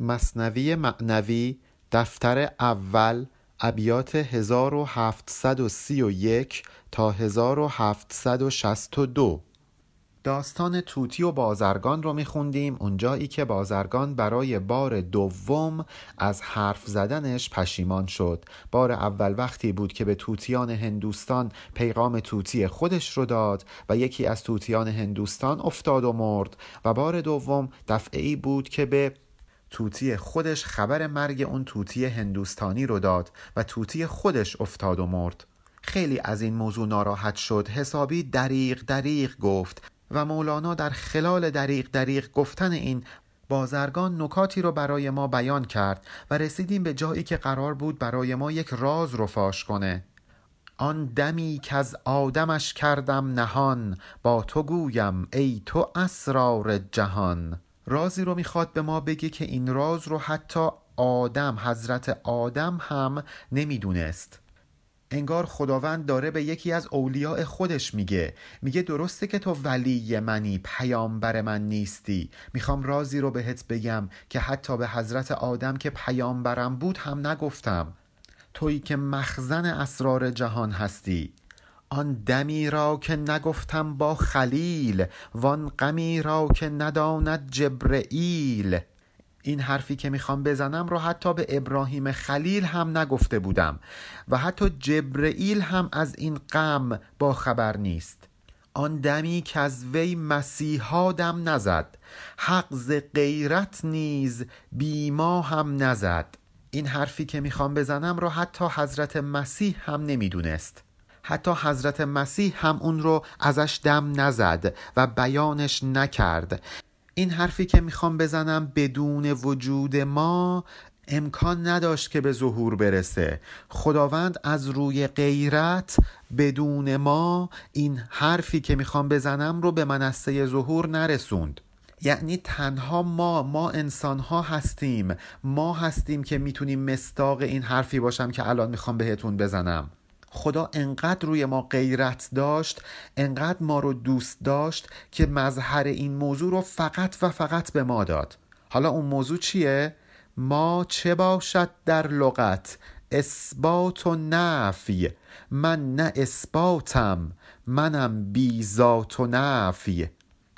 مصنوی معنوی دفتر اول ابیات 1731 تا 1762 داستان توتی و بازرگان رو میخوندیم. اونجایی که بازرگان برای بار دوم از حرف زدنش پشیمان شد. بار اول وقتی بود که به توتیان هندوستان پیغام توتی خودش رو داد و یکی از توتیان هندوستان افتاد و مرد. و بار دوم دفعه ای بود که به توتی خودش خبر مرگ اون توتی هندوستانی رو داد و توتی خودش افتاد و مرد. خیلی از این موضوع ناراحت شد. حسابی دریغ دریغ گفت و مولانا در خلال دریغ دریغ گفتن این بازرگان نکاتی رو برای ما بیان کرد و رسیدیم به جایی که قرار بود برای ما یک راز رو فاش کنه. آن دمی که از آدمش کردم نهان با تو گویم ای تو اسرار جهان. رازی رو می‌خواد به ما بگه که این راز رو حتی آدم حضرت آدم هم نمی‌دونست. انگار خداوند داره به یکی از اولیاء خودش میگه. میگه درسته که تو ولی منی پیامبر من نیستی. می‌خوام رازی رو بهت بگم که حتی به حضرت آدم که پیامبرم بود هم نگفتم. تویی که مخزن اسرار جهان هستی. آن دمی را که نگفتم با خلیل وان غمی را که نداند جبرئیل این حرفی که می‌خوام بزنم رو حتی به ابراهیم خلیل هم نگفته بودم و حتی جبرئیل هم از این غم با خبر نیست. آن دمی که از وی مسیحا دم نزد حق ز غیرت نیز بیما هم نزد. این حرفی که می‌خوام بزنم رو حتی حضرت مسیح هم نمی‌دونست. حتی حضرت مسیح هم اون رو ازش دم نزد و بیانش نکرد. این حرفی که می‌خوام بزنم بدون وجود ما امکان نداشت که به ظهور برسه. خداوند از روی غیرت بدون ما این حرفی که می‌خوام بزنم رو به منصه ظهور نرسوند. یعنی تنها ما ما انسان ها هستیم. ما هستیم که می‌تونیم مستاق این حرفی باشم که الان می‌خوام بهتون بزنم. خدا انقدر روی ما غیرت داشت انقدر ما رو دوست داشت که مظهر این موضوع رو فقط و فقط به ما داد. حالا اون موضوع چیه؟ ما چه باشد در لغت؟ اثبات و نفی. من نه اثباتم منم بی ذات و نفی.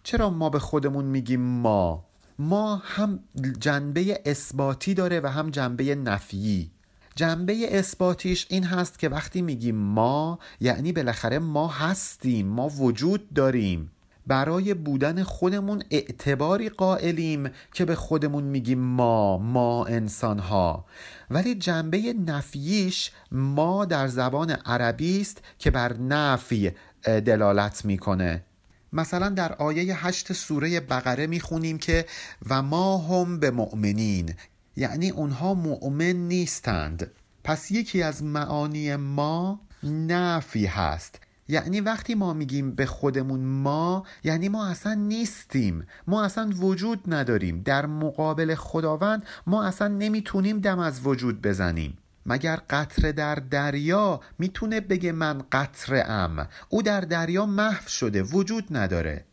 چرا ما به خودمون میگیم ما؟ ما هم جنبه اثباتی داره و هم جنبه نفیی. جنبه اثباتیش این هست که وقتی میگیم ما یعنی بالاخره ما هستیم ما وجود داریم. برای بودن خودمون اعتباری قائلیم که به خودمون میگیم ما ما انسان ها ولی جنبه نفیش ما در زبان عربی است که بر نفی دلالت می‌کنه. مثلا در آیه هشت سوره بقره می‌خونیم که و ما هم به مؤمنین یعنی اونها مؤمن نیستند. پس یکی از معانی ما نفی هست. یعنی وقتی ما میگیم به خودمون ما یعنی ما اصلا نیستیم. ما اصلا وجود نداریم. در مقابل خداوند ما اصلا نمی‌تونیم دم از وجود بزنیم. مگر قطره در دریا می‌تونه بگه من قطره ام او در دریا محو شده وجود نداره.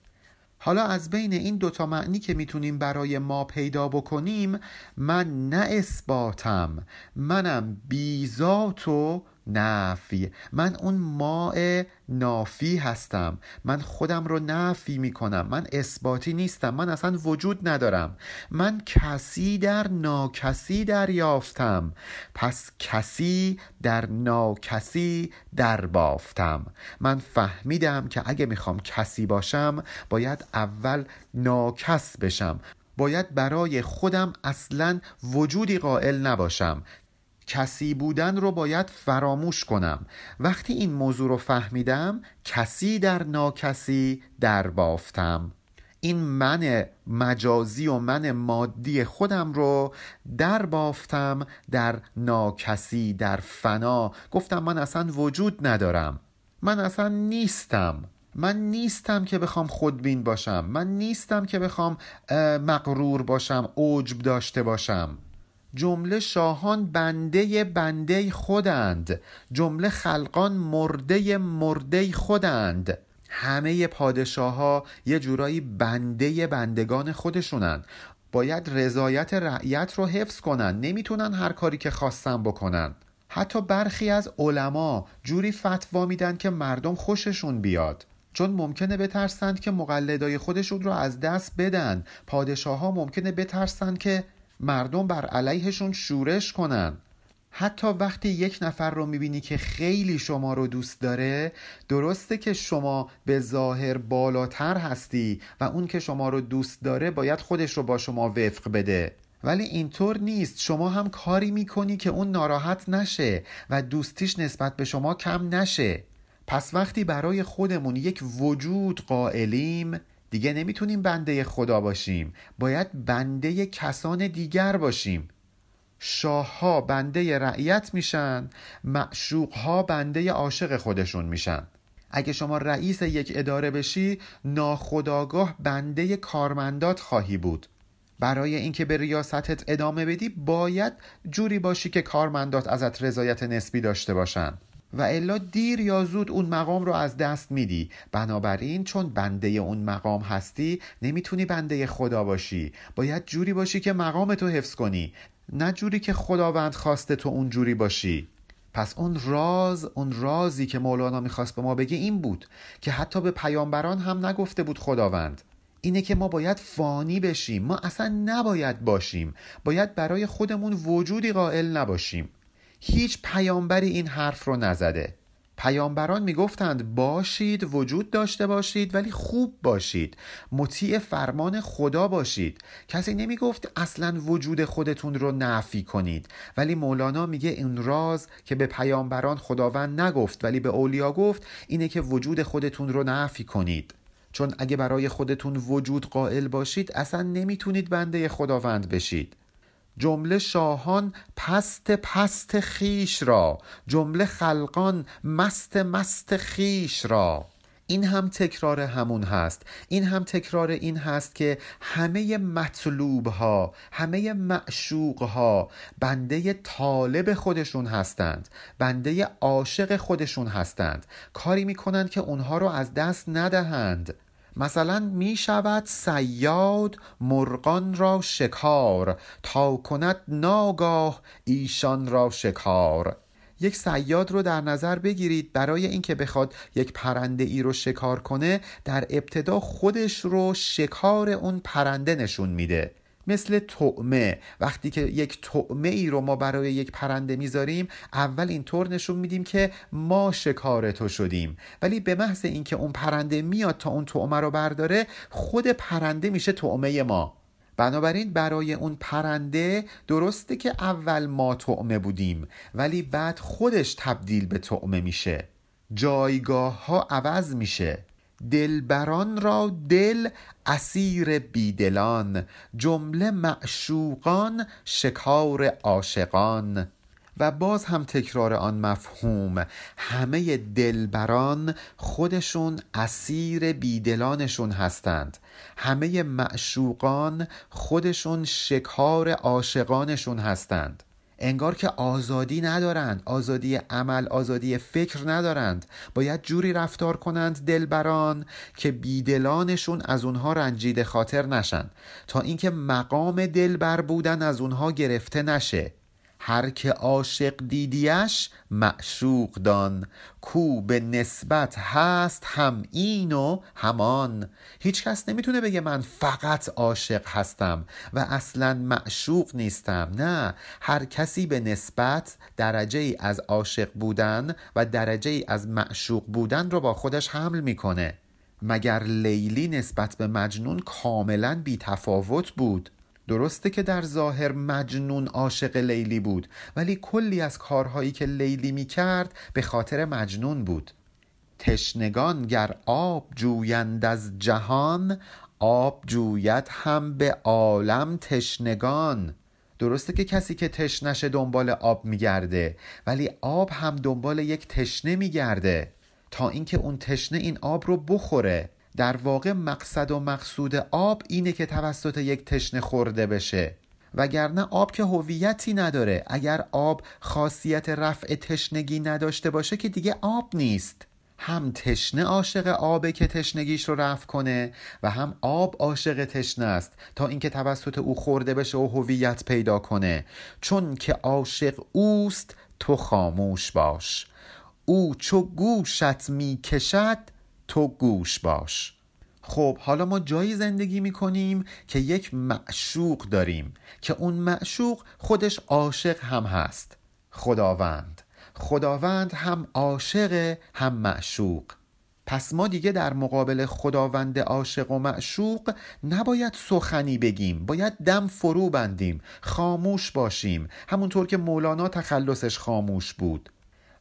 حالا از بین این دوتا معنی که می‌تونیم برای ما پیدا بکنیم من نه اثباتم منم بیزات و نفی. من اون ماء نافی هستم. من خودم رو نفی می‌کنم. من اثباتی نیستم. من اصلا وجود ندارم. من کسی در ناکسی دریافتم. پس کسی در ناکسی در بافتم من فهمیدم که اگه می‌خوام کسی باشم باید اول ناکس بشم. باید برای خودم اصلا وجودی قائل نباشم. کسی بودن رو باید فراموش کنم. وقتی این موضوع رو فهمیدم کسی در ناکسی در بافتم. این من مجازی و من مادی خودم رو در بافتم در ناکسی در فنا. گفتم من اصلا وجود ندارم. من اصلا نیستم. من نیستم که بخوام خودبین باشم. من نیستم که بخوام مقرور باشم عجب داشته باشم. جمله شاهان بنده بنده خودند. جمله خلقان مرده مرده خودند. همه پادشاه ها یه جورایی بنده بندگان خودشونند باید رضایت رعیت رو حفظ کنن. نمی‌تونن هر کاری که خواستن بکنن. حتی برخی از علما جوری فتوا میدن که مردم خوششون بیاد. چون ممکنه بترسند که مقلدای خودشون رو از دست بدن. پادشاه ها ممکنه بترسند که مردم بر علیهشون شورش کنن. حتی وقتی یک نفر رو می‌بینی که خیلی شما رو دوست داره درسته که شما به ظاهر بالاتر هستی و اون که شما رو دوست داره باید خودش رو با شما وفق بده. ولی اینطور نیست. شما هم کاری می‌کنی که اون ناراحت نشه و دوستیش نسبت به شما کم نشه. پس وقتی برای خودمون یک وجود قائلیم دیگه نمی‌تونیم بنده خدا باشیم. باید بنده کسان دیگر باشیم. شاه ها بنده رعیت میشن معشوق ها بنده عاشق خودشون میشن. اگه شما رئیس یک اداره بشی ناخداگاه بنده کارمندات خواهی بود. برای اینکه به ریاستت ادامه بدی باید جوری باشی که کارمندات ازت رضایت نسبی داشته باشن. و الا دیر یا زود اون مقام رو از دست میدی. بنابراین چون بنده اون مقام هستی نمی‌تونی بنده خدا باشی. باید جوری باشی که مقام تو حفظ کنی. نه جوری که خداوند خواسته تو اون جوری باشی. پس اون راز اون رازی که مولانا می‌خواست به ما بگه این بود که حتی به پیامبران هم نگفته بود خداوند. اینه که ما باید فانی بشیم. ما اصلا نباید باشیم. باید برای خودمون وجودی قائل نباشیم. هیچ پیامبری این حرف رو نزده. پیامبران می‌گفتند باشید وجود داشته باشید ولی خوب باشید. مطیع فرمان خدا باشید. کسی نمی‌گفت اصلا وجود خودتون رو نفی کنید. ولی مولانا میگه این راز که به پیامبران خداوند نگفت ولی به اولیا گفت اینه که وجود خودتون رو نفی کنید. چون اگه برای خودتون وجود قائل باشید اصلا نمی‌تونید بنده خداوند بشید. جمله شاهان پست پست خیش را جمله خلقان مست مست خیش را. این هم تکرار همون هست. این هم تکرار این هست که همه مطلوب ها همه معشوق ها بنده طالب خودشون هستند بنده عاشق خودشون هستند. کاری می‌کنند که اونها رو از دست ندهند. مثلا می شود سیاد مرغان را شکار تا کند ناگاه ایشان را شکار. یک سیاد رو در نظر بگیرید. برای اینکه بخواد یک پرنده ای رو شکار کنه در ابتدا خودش رو شکار اون پرنده نشون میده. مثل طعمه. وقتی که یک طعمه ای رو ما برای یک پرنده می‌ذاریم اول اینطور نشون میدیم که ما شکار تو شدیم. ولی به محض اینکه اون پرنده میاد تا اون طعمه رو برداره خود پرنده میشه طعمه ما. بنابراین برای اون پرنده درسته که اول ما طعمه بودیم ولی بعد خودش تبدیل به طعمه میشه. جایگاه ها عوض میشه. دلبران را دل اسیر بیدلان جمله معشوقان شکار عاشقان. و باز هم تکرار آن مفهوم همه دلبران خودشون اسیر بیدلانشون هستند. همه معشوقان خودشون شکار عاشقانشون هستند. انگار که آزادی ندارند آزادی عمل آزادی فکر ندارند. باید جوری رفتار کنند دلبران که بیدلانشون از اونها رنجیده خاطر نشن. تا اینکه مقام دلبر بودن از اونها گرفته نشه. هر که عاشق دیدیش معشوق دان. کو به نسبت هست هم این و همان. هیچ کس نمی‌تونه بگه من فقط عاشق هستم و اصلا معشوق نیستم. نه هر کسی به نسبت درجه ای از عاشق بودن و درجه ای از معشوق بودن رو با خودش حمل می‌کنه. مگر لیلی نسبت به مجنون کاملا بی تفاوت بود؟ درسته که در ظاهر مجنون عاشق لیلی بود ولی کلی از کارهایی که لیلی می کرد به خاطر مجنون بود. تشنگان گر آب جویند از جهان آب جوید هم به عالم تشنگان. درسته که کسی که تشنشه دنبال آب میگرده ولی آب هم دنبال یک تشنه میگرده. تا اینکه اون تشنه این آب رو بخوره. در واقع مقصد و مقصود آب اینه که توسط یک تشنه خورده بشه. وگرنه آب که هویتی نداره. اگر آب خاصیت رفع تشنگی نداشته باشه که دیگه آب نیست. هم تشنه عاشق آبه که تشنگیش رو رفع کنه و هم آب عاشق تشنه است تا اینکه توسط او خورده بشه و هویت پیدا کنه. چون که عاشق اوست تو خاموش باش. او چو گوشت می کشد تو گوش باش. خب حالا ما جایی زندگی می‌کنیم که یک معشوق داریم که اون معشوق خودش عاشق هم هست. خداوند. خداوند هم عاشق هم معشوق. پس ما دیگه در مقابل خداوند عاشق و معشوق نباید سخنی بگیم باید دم فرو بندیم خاموش باشیم. همونطور که مولانا تخلصش خاموش بود.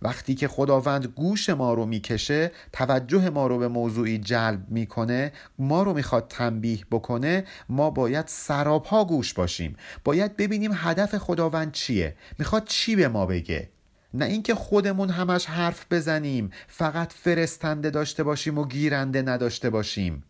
وقتی که خداوند گوش ما رو می‌کشه توجه ما رو به موضوعی جلب می‌کنه ما رو می‌خواد تنبیه بکنه ما باید سراپا گوش باشیم. باید ببینیم هدف خداوند چیه؟ می‌خواد چی به ما بگه؟ نه اینکه خودمون همش حرف بزنیم فقط فرستنده داشته باشیم و گیرنده نداشته باشیم.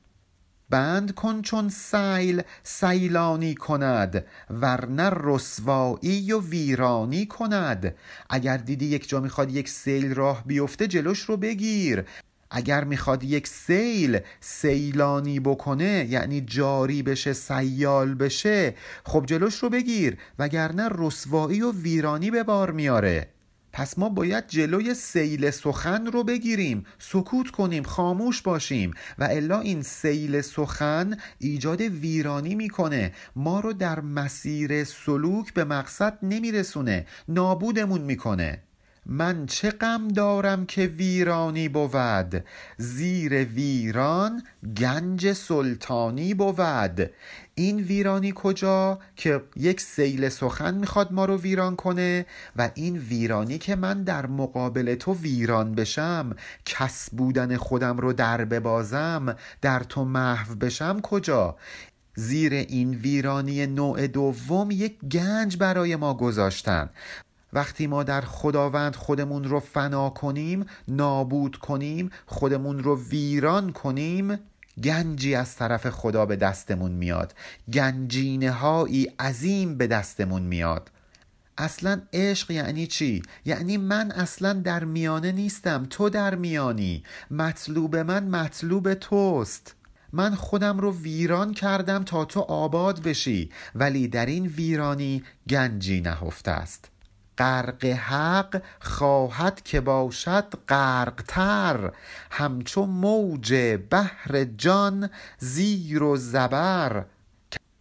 بند کن چون سیل سیلانی کند ورنه رسوایی و ویرانی کند. اگر دیدی یک جا می‌خواد یک سیل راه بیفته جلوش رو بگیر. اگر می‌خواد یک سیل سیلانی بکنه یعنی جاری بشه سیال بشه خب جلوش رو بگیر وگرنه رسوایی و ویرانی به بار میاره. پس ما باید جلوی سیل سخن رو بگیریم سکوت کنیم خاموش باشیم و الا این سیل سخن ایجاد ویرانی می‌کنه. ما رو در مسیر سلوک به مقصد نمیرسونه نابودمون می‌کنه. من چه غم دارم که ویرانی بود؟ زیر ویران گنج سلطانی بود. این ویرانی کجا که یک سیل سخن می‌خواد ما رو ویران کنه و این ویرانی که من در مقابل تو ویران بشم کس بودن خودم رو در ببازم در تو محو بشم کجا؟ زیر این ویرانی نوع دوم یک گنج برای ما گذاشتن. وقتی ما در خداوند خودمون رو فنا کنیم نابود کنیم خودمون رو ویران کنیم گنجی از طرف خدا به دستمون میاد. گنجینه هایی عظیم به دستمون میاد. اصلا عشق یعنی چی؟ یعنی من اصلا در میانه نیستم تو در میانی. مطلوب من مطلوب توست. من خودم رو ویران کردم تا تو آباد بشی. ولی در این ویرانی گنجی نهفته است. غرق حق خواهد که باشد غرقتر. همچو موج بحر جان زیر و زبر.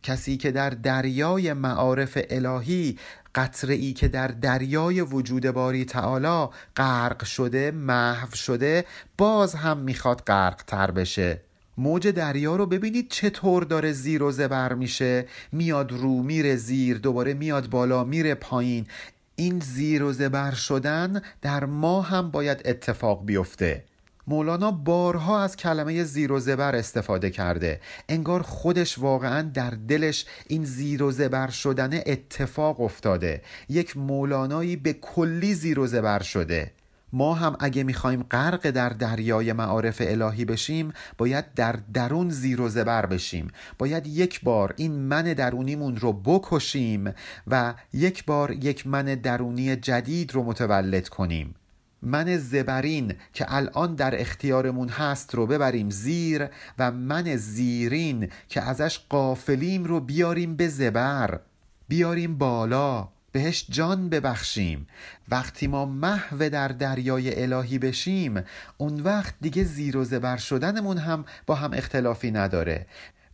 کسی که در دریای معارف الهی قطره ای که در دریای وجود باری تعالی غرق شده محو شده باز هم می‌خواد غرق تر بشه. موج دریا رو ببینید چطور داره زیر و زبر میشه. میاد رو میره زیر دوباره میاد بالا میره پایین. این زیر و زبر شدن در ما هم باید اتفاق بیفته. مولانا بارها از کلمه زیر و زبر استفاده کرده. انگار خودش واقعا در دلش این زیر و زبر شدن اتفاق افتاده. یک مولانایی به کلی زیر و زبر شده. ما هم اگه می‌خوایم غرق در دریای معارف الهی بشیم باید در درون زیر و زبر بشیم. باید یک بار این من درونیمون رو بکشیم و یک بار یک من درونی جدید رو متولد کنیم. من زبرین که الان در اختیارمون هست رو ببریم زیر و من زیرین که ازش قافلیم رو بیاریم به زبر. بیاریم بالا. بهش جان ببخشیم. وقتی ما محو در دریای الهی بشیم اون وقت دیگه زیر و زبر شدنمون هم با هم اختلافی نداره.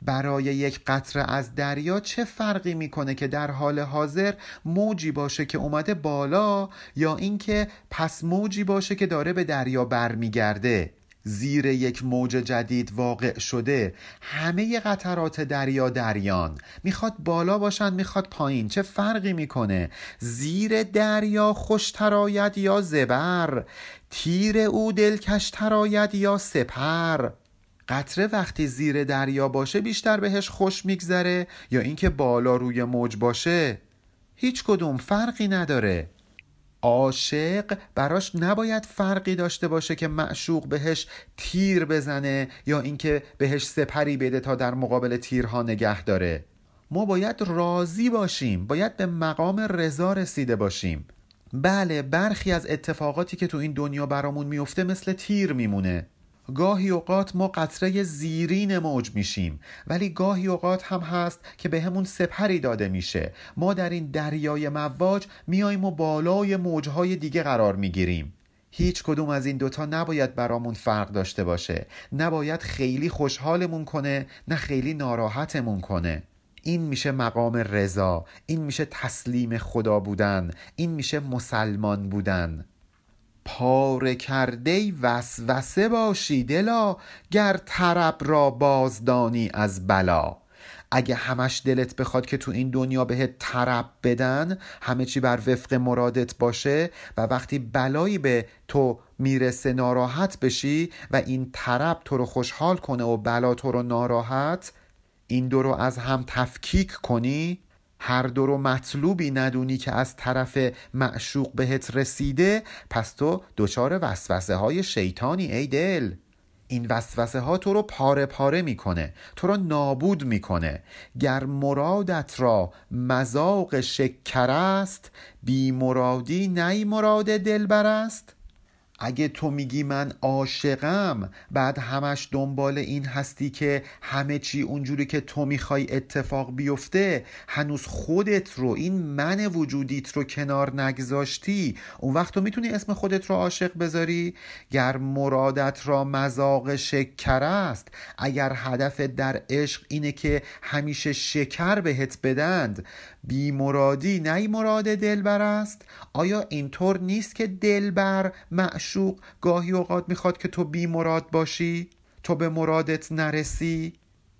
برای یک قطره از دریا چه فرقی می‌کنه که در حال حاضر موجی باشه که اومده بالا یا اینکه پس موجی باشه که داره به دریا برمیگرده؟ زیر یک موج جدید واقع شده همه قطرات دریا دریان می‌خواد بالا باشن می‌خواد پایین. چه فرقی می‌کنه؟ زیر دریا خوش تراید یا زبر؟ تیر او دلکش تراید یا سپر؟ قطره وقتی زیر دریا باشه بیشتر بهش خوش میگذره یا اینکه بالا روی موج باشه؟ هیچ کدوم فرقی نداره. عاشق براش نباید فرقی داشته باشه که معشوق بهش تیر بزنه یا اینکه بهش سپری بده تا در مقابل تیرها نگه داره. ما باید راضی باشیم باید به مقام رضا رسیده باشیم. بله برخی از اتفاقاتی که تو این دنیا برامون میفته مثل تیر میمونه. گاهی اوقات ما قطره زیرین موج میشیم ولی گاهی اوقات هم هست که به سپری داده میشه. ما در این دریای مواج میاییم و بالای موجهای دیگه قرار می‌گیریم. هیچ کدوم از این دوتا نباید برامون فرق داشته باشه. نباید خیلی خوشحالمون کنه نه خیلی ناراحتمون کنه. این میشه مقام رضا این میشه تسلیم خدا بودن این میشه مسلمان بودن. پاره کرده وسوسه باشی دلا گر طرب را بازدانی از بلا. اگه همش دلت بخواد که تو این دنیا بهت طرب بدن همه چی بر وفق مرادت باشه و وقتی بلایی به تو می‌رسه ناراحت بشی و این طرب تو رو خوشحال کنه و بلا تو رو ناراحت این دو رو از هم تفکیک کنی هر دو رو مطلوبی ندونی که از طرف معشوق بهت رسیده پس تو دچار وسوسه های شیطانی ای دل. این وسوسه ها تو رو پاره پاره می‌کنه تو رو نابود می‌کنه. گر مرادت را مذاق شکر است بی مرادی نی مراد دلبر است. اگه تو میگی من عاشقم بعد همش دنبال این هستی که همه چی اونجوری که تو می‌خوای اتفاق بیفته هنوز خودت رو این من وجودیت رو کنار نگذاشتی اون وقت تو می‌تونی اسم خودت رو عاشق بذاری؟ گر مرادت را مذاق شکر است اگر هدف در عشق اینه که همیشه شکر بهت بدند بی مرادی نه مراد دلبر است؟ آیا اینطور نیست که دلبر معشوق گاهی اوقات می‌خواد که تو بی مراد باشی تو به مرادت نرسی.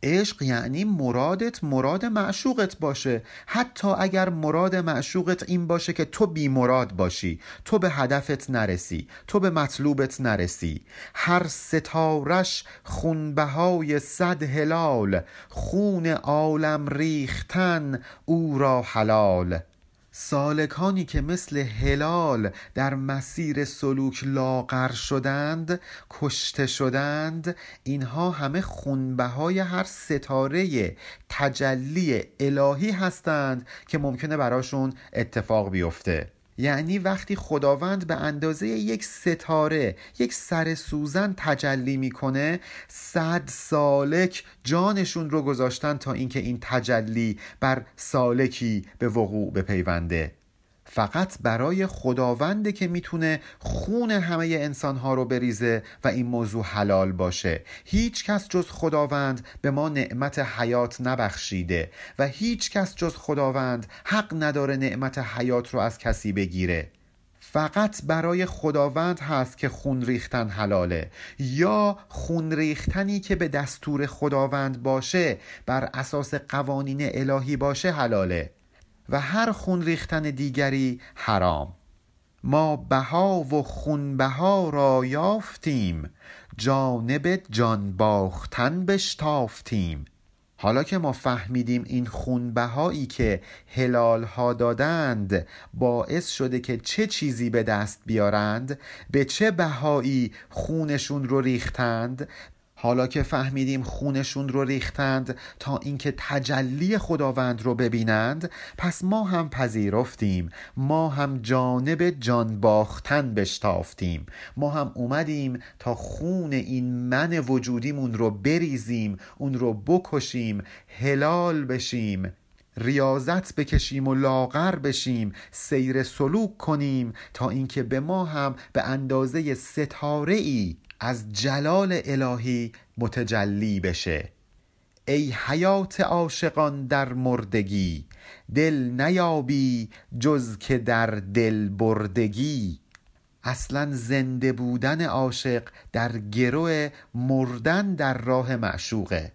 عشق یعنی مرادت مراد معشوقت باشه. حتی اگر مراد معشوقت این باشه که تو بی مراد باشی تو به هدفت نرسی تو به مطلوبت نرسی. هر ستارش خونبهای صد هلال خون عالم ریختن او را حلال. سالکانی که مثل هلال در مسیر سلوک لاغر شدند کشته شدند اینها همه خونبه های هر ستاره تجلی الهی هستند که ممکنه براشون اتفاق بیفته. یعنی وقتی خداوند به اندازه یک ستاره یک سر سوزن تجلی می‌کنه صد سالک جانشون رو گذاشتن تا اینکه این تجلی بر سالکی به وقوع بپیونده. فقط برای خداونده که می‌تونه خون همه انسانها رو بریزه و این موضوع حلال باشه. هیچ کس جز خداوند به ما نعمت حیات نبخشیده و هیچ کس جز خداوند حق نداره نعمت حیات رو از کسی بگیره. فقط برای خداوند هست که خون ریختن حلاله. یا خون ریختنی که به دستور خداوند باشه بر اساس قوانین الهی باشه حلاله. و هر خون ریختن دیگری حرام. ما بها و خونبها را یافتیم جانب جان باختن بشتافتیم. حالا که ما فهمیدیم این خونبهایی که هلال ها دادند باعث شده که چه چیزی به دست بیارند به چه بهایی خونشون رو ریختند حالا که فهمیدیم خونشون رو ریختند تا اینکه تجلی خداوند رو ببینند پس ما هم پذیرفتیم. ما هم جانب جان باختن بشتافتیم. ما هم اومدیم تا خون این من وجودیمون رو بریزیم اون رو بکشیم هلال بشیم ریاضت بکشیم و لاغر بشیم سیر سلوک کنیم تا اینکه به ما هم به اندازه ستاره ای از جلال الهی متجلی بشه. ای حیات عاشقان در مردگی دل نیابی جز که در دل بردگی. اصلا زنده بودن عاشق در گرو مردن در راه معشوقه.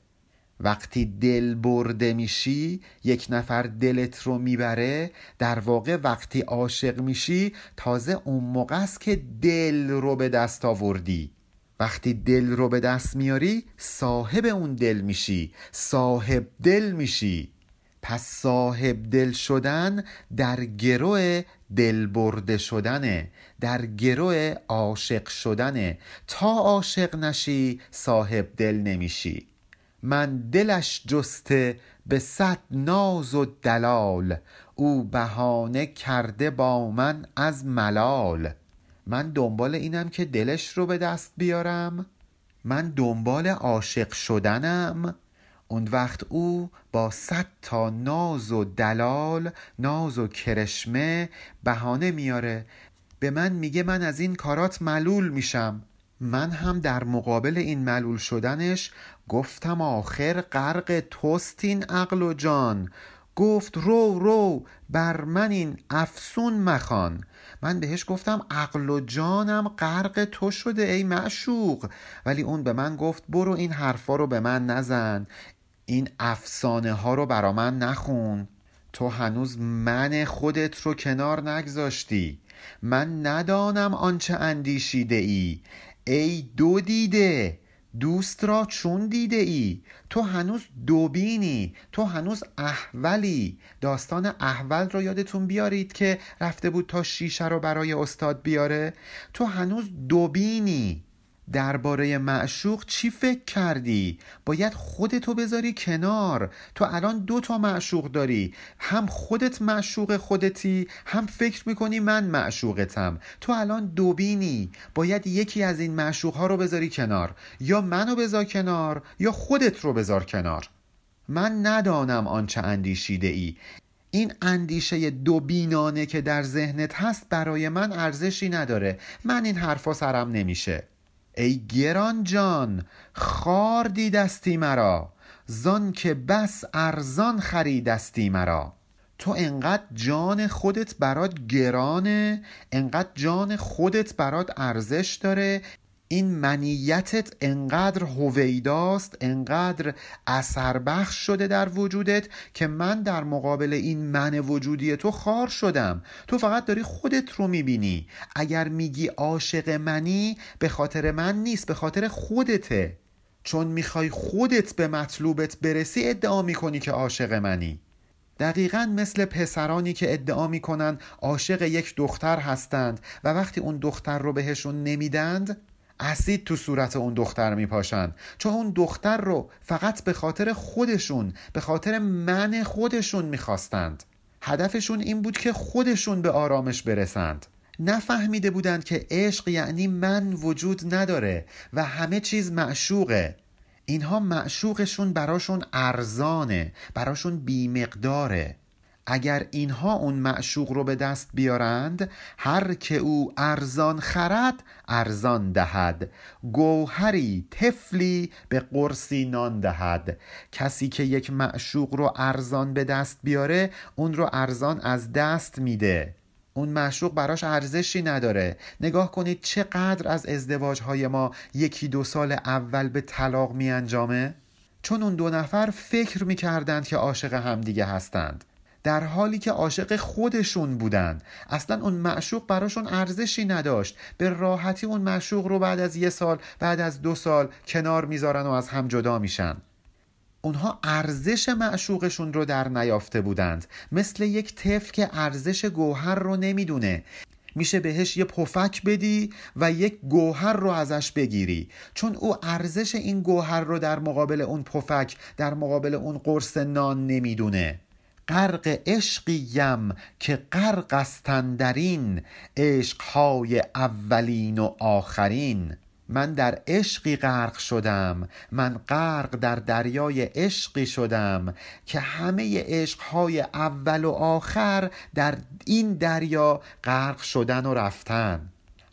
وقتی دل برده میشی یک نفر دلت رو می‌بره در واقع وقتی عاشق میشی تازه اون موقع است که دل رو به دست آوردی. وقتی دل رو به دست میاری صاحب اون دل میشی صاحب دل میشی. پس صاحب دل شدن در گروه دل برده شدنه در گروه عاشق شدنه. تا عاشق نشی صاحب دل نمیشی. من دلش جسته به صد ناز و دلال او بهانه کرده با من از ملال. من دنبال اینم که دلش رو به دست بیارم. من دنبال عاشق شدنم. اون وقت او با صد تا ناز و دلال ناز و کرشمه بهانه میاره. به من میگه من از این کارات ملول میشم. من هم در مقابل این ملول شدنش گفتم آخر غرق توستین عقل و جان. گفت رو رو بر من این افسون مخان من بهش گفتم عقل و جانم غرق تو شده ای معشوق. ولی اون به من گفت برو این حرفا رو به من نزن. این افسانه ها رو برا من نخون. تو هنوز من خودت رو کنار نگذاشتی. من ندانم آنچه اندیشیده ای. ای دو دیده. دوست را چون دیده ای؟ تو هنوز دوبینی تو هنوز احولی. داستان احول رو یادتون بیارید که رفته بود تا شیشه رو برای استاد بیاره؟ تو هنوز دوبینی. درباره معشوق چی فکر کردی؟ باید خودتو بذاری کنار. تو الان دو تا معشوق داری. هم خودت معشوق خودتی هم فکر می‌کنی من معشوقتم. تو الان دوبینی. باید یکی از این معشوق ها رو بذاری کنار. یا منو بذار کنار یا خودت رو بذار کنار. من ندانم آنچه اندیشیده ای این اندیشه دو بینانه که در ذهنت هست برای من ارزشی نداره. من این حرفا سرم نمیشه. ای گران جان خار دیدستی مرا زان که بس ارزان خریدستی مرا. تو انقدر جان خودت برات گرانه انقدر جان خودت برات ارزش داره این منیتت انقدر هویداست انقدر اثر بخش شده در وجودت که من در مقابل این من وجودی تو خار شدم. تو فقط داری خودت رو می‌بینی. اگر میگی عاشق منی به خاطر من نیست به خاطر خودته. چون می‌خوای خودت به مطلوبت برسی ادعا می‌کنی که عاشق منی. دقیقا مثل پسرانی که ادعا می‌کنن عاشق یک دختر هستند و وقتی اون دختر رو بهشون نمیدند اسید تو صورت اون دختر میپاشن. چون اون دختر رو فقط به خاطر خودشون به خاطر من خودشون می‌خواستند. هدفشون این بود که خودشون به آرامش برسند. نفهمیده بودند که عشق یعنی من وجود نداره و همه چیز معشوقه. اینها معشوقشون براشون ارزانه براشون بیمقداره. اگر اینها اون معشوق رو به دست بیارند هر که او ارزان خرد ارزان دهد. گوهری تفلی به قرصی نان دهد. کسی که یک معشوق رو ارزان به دست بیاره اون رو ارزان از دست میده. اون معشوق براش ارزشی نداره. نگاه کنید چقدر از ازدواج های ما یکی دو سال اول به طلاق می انجامه چون اون دو نفر فکر می کردند که عاشق همدیگه هستند. در حالی که عاشق خودشون بودن. اصلا اون معشوق براشون ارزشی نداشت. به راحتی اون معشوق رو بعد از یه سال بعد از دو سال کنار می‌ذارن و از هم جدا میشن. اونها ارزش معشوقشون رو در نیافته بودند. مثل یک طفل که ارزش گوهر رو نمی‌دونه. میشه بهش یه پفک بدی و یک گوهر رو ازش بگیری. چون او ارزش این گوهر رو در مقابل اون پفک در مقابل اون قرص نان نمی‌دونه. غرق عشقیم که غرق در این عشقهای اولین و آخرین. من در عشقی غرق شدم من غرق در دریای عشقی شدم که همه عشقهای اول و آخر در این دریا غرق شدن و رفتن.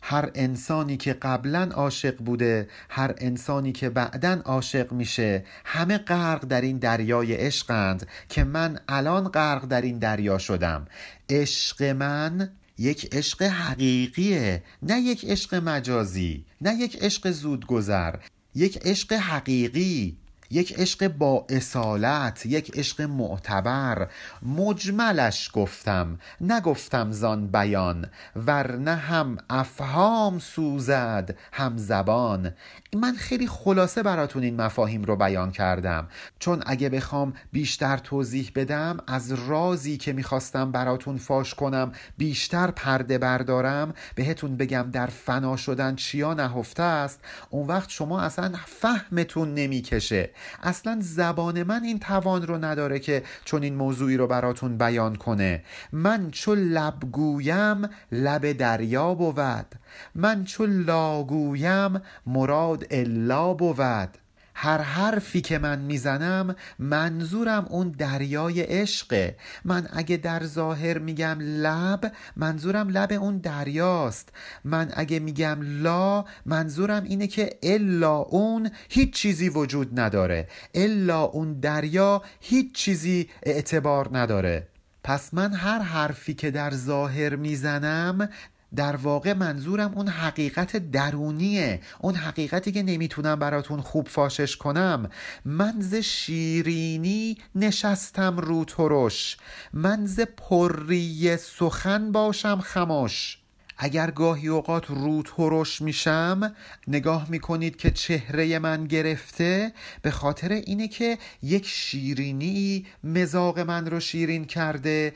هر انسانی که قبلا عاشق بوده هر انسانی که بعدا عاشق میشه همه غرق در این دریای عشقند که من الان غرق در این دریا شدم. عشق من یک عشق حقیقیه نه یک عشق مجازی نه یک عشق زودگذر یک عشق حقیقی. یک عشق با اصالت یک عشق معتبر. مجملش گفتم نگفتم زان بیان ورنه هم افهام سوزد هم زبان. من خیلی خلاصه براتون این مفاهیم رو بیان کردم. چون اگه بخوام بیشتر توضیح بدم از رازی که می‌خواستم براتون فاش کنم بیشتر پرده بردارم. بهتون بگم در فنا شدن چیا نهفته است. اون وقت شما اصلا فهمتون نمی‌کشه. اصلا زبان من این توان رو نداره که چون این موضوعی رو براتون بیان کنه. من چو لبگویم لب دریا بود. من چو لاگویم مراد الا بود. هر حرفی که من می‌زنم منظورم اون دریای عشقه من اگه در ظاهر میگم لب منظورم لب اون دریاست. من اگه میگم لا منظورم اینه که الا اون هیچ چیزی وجود نداره. الا اون دریا هیچ چیزی اعتبار نداره. پس من هر حرفی که در ظاهر می‌زنم در واقع منظورم اون حقیقت درونیه. اون حقیقتی که نمی‌تونم براتون خوب فاشش کنم. من ز شیرینی نشستم رو ترش. من ز پری سخن باشم خموش اگر گاهی اوقات رو ترش میشم نگاه می‌کنید که چهره من گرفته به خاطر اینه که یک شیرینی مزاق من رو شیرین کرده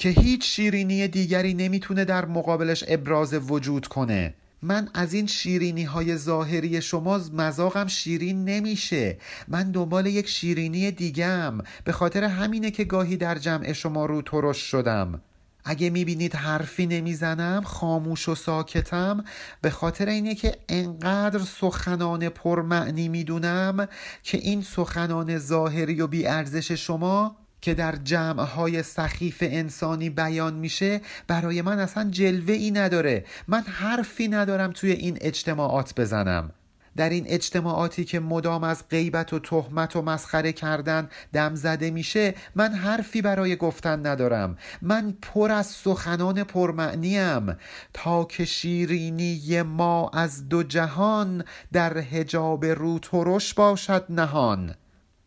که هیچ شیرینی دیگری نمی‌تونه در مقابلش ابراز وجود کنه. من از این شیرینی های ظاهری شما مذاقم شیرین نمیشه. من دنبال یک شیرینی دیگم. به خاطر همینه که گاهی در جمع شما رو ترش شدم. اگه می‌بینید حرفی نمی‌زنم خاموش و ساکتم به خاطر اینه که انقدر سخنان پرمعنی می‌دونم که این سخنان ظاهری و بیارزش شما که در جمعهای سخیف انسانی بیان میشه برای من اصلا جلوه ای نداره. من حرفی ندارم توی این اجتماعات بزنم. در این اجتماعاتی که مدام از غیبت و تهمت و مسخره کردن دم زده میشه من حرفی برای گفتن ندارم. من پر از سخنان پرمعنیم. تا که شیرینی ما از دو جهان در حجاب رو ترش باشد نهان.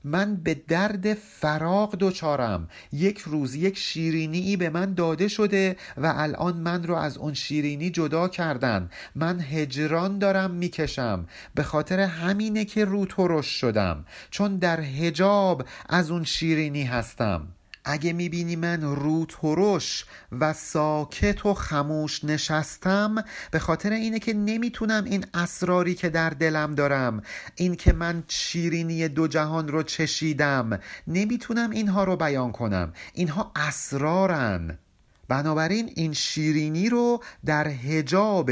من به درد فراق دچارم یک روز یک شیرینی به من داده شده و الان من رو از اون شیرینی جدا کردن. من هجران دارم می‌کشم. به خاطر همینه که رو ترش شدم. چون در هجاب از اون شیرینی هستم. اگه می‌بینی من رو ترش و ساکت و خموش نشستم به خاطر اینه که نمی‌تونم این اسراری که در دلم دارم این که من شیرینی دو جهان رو چشیدم نمی‌تونم اینها رو بیان کنم. اینها اسرارن. بنابراین این شیرینی رو در هجاب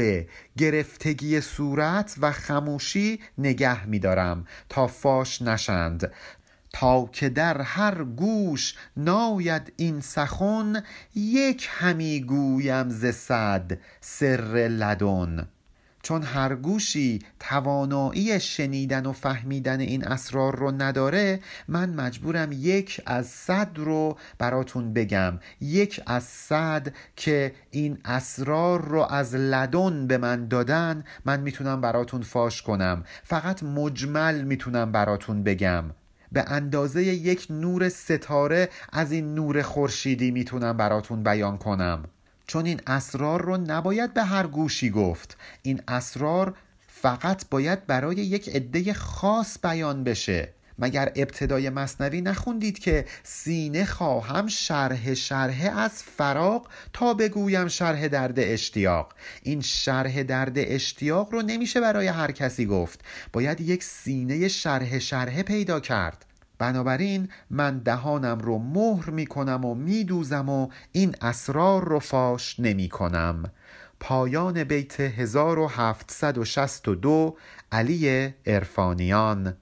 گرفتگی صورت و خموشی نگه میدارم تا فاش نشند. تا که در هر گوش ناید این سخن یک همی گویم ز صد سر لدن. چون هر گوشی توانایی شنیدن و فهمیدن این اسرار رو نداره من مجبورم یک از صد رو براتون بگم. یک از صد که این اسرار رو از لدن به من دادن من می‌تونم براتون فاش کنم. فقط مجمل می‌تونم براتون بگم. به اندازه یک نور ستاره از این نور خورشیدی می‌تونم براتون بیان کنم. چون این اسرار رو نباید به هر گوشی گفت. این اسرار فقط باید برای یک عده خاص بیان بشه. مگر ابتدای مصنوی نخوندید که سینه خواهم شرح شرح از فراق تا بگویم شرح درد اشتیاق؟ این شرح درد اشتیاق رو نمیشه برای هر کسی گفت. باید یک سینه شرح شرح پیدا کرد. بنابراین من دهانم رو مهر می کنم و می دوزم و این اسرار رو فاش نمی کنم پایان بیت 1762 علی ارفانیان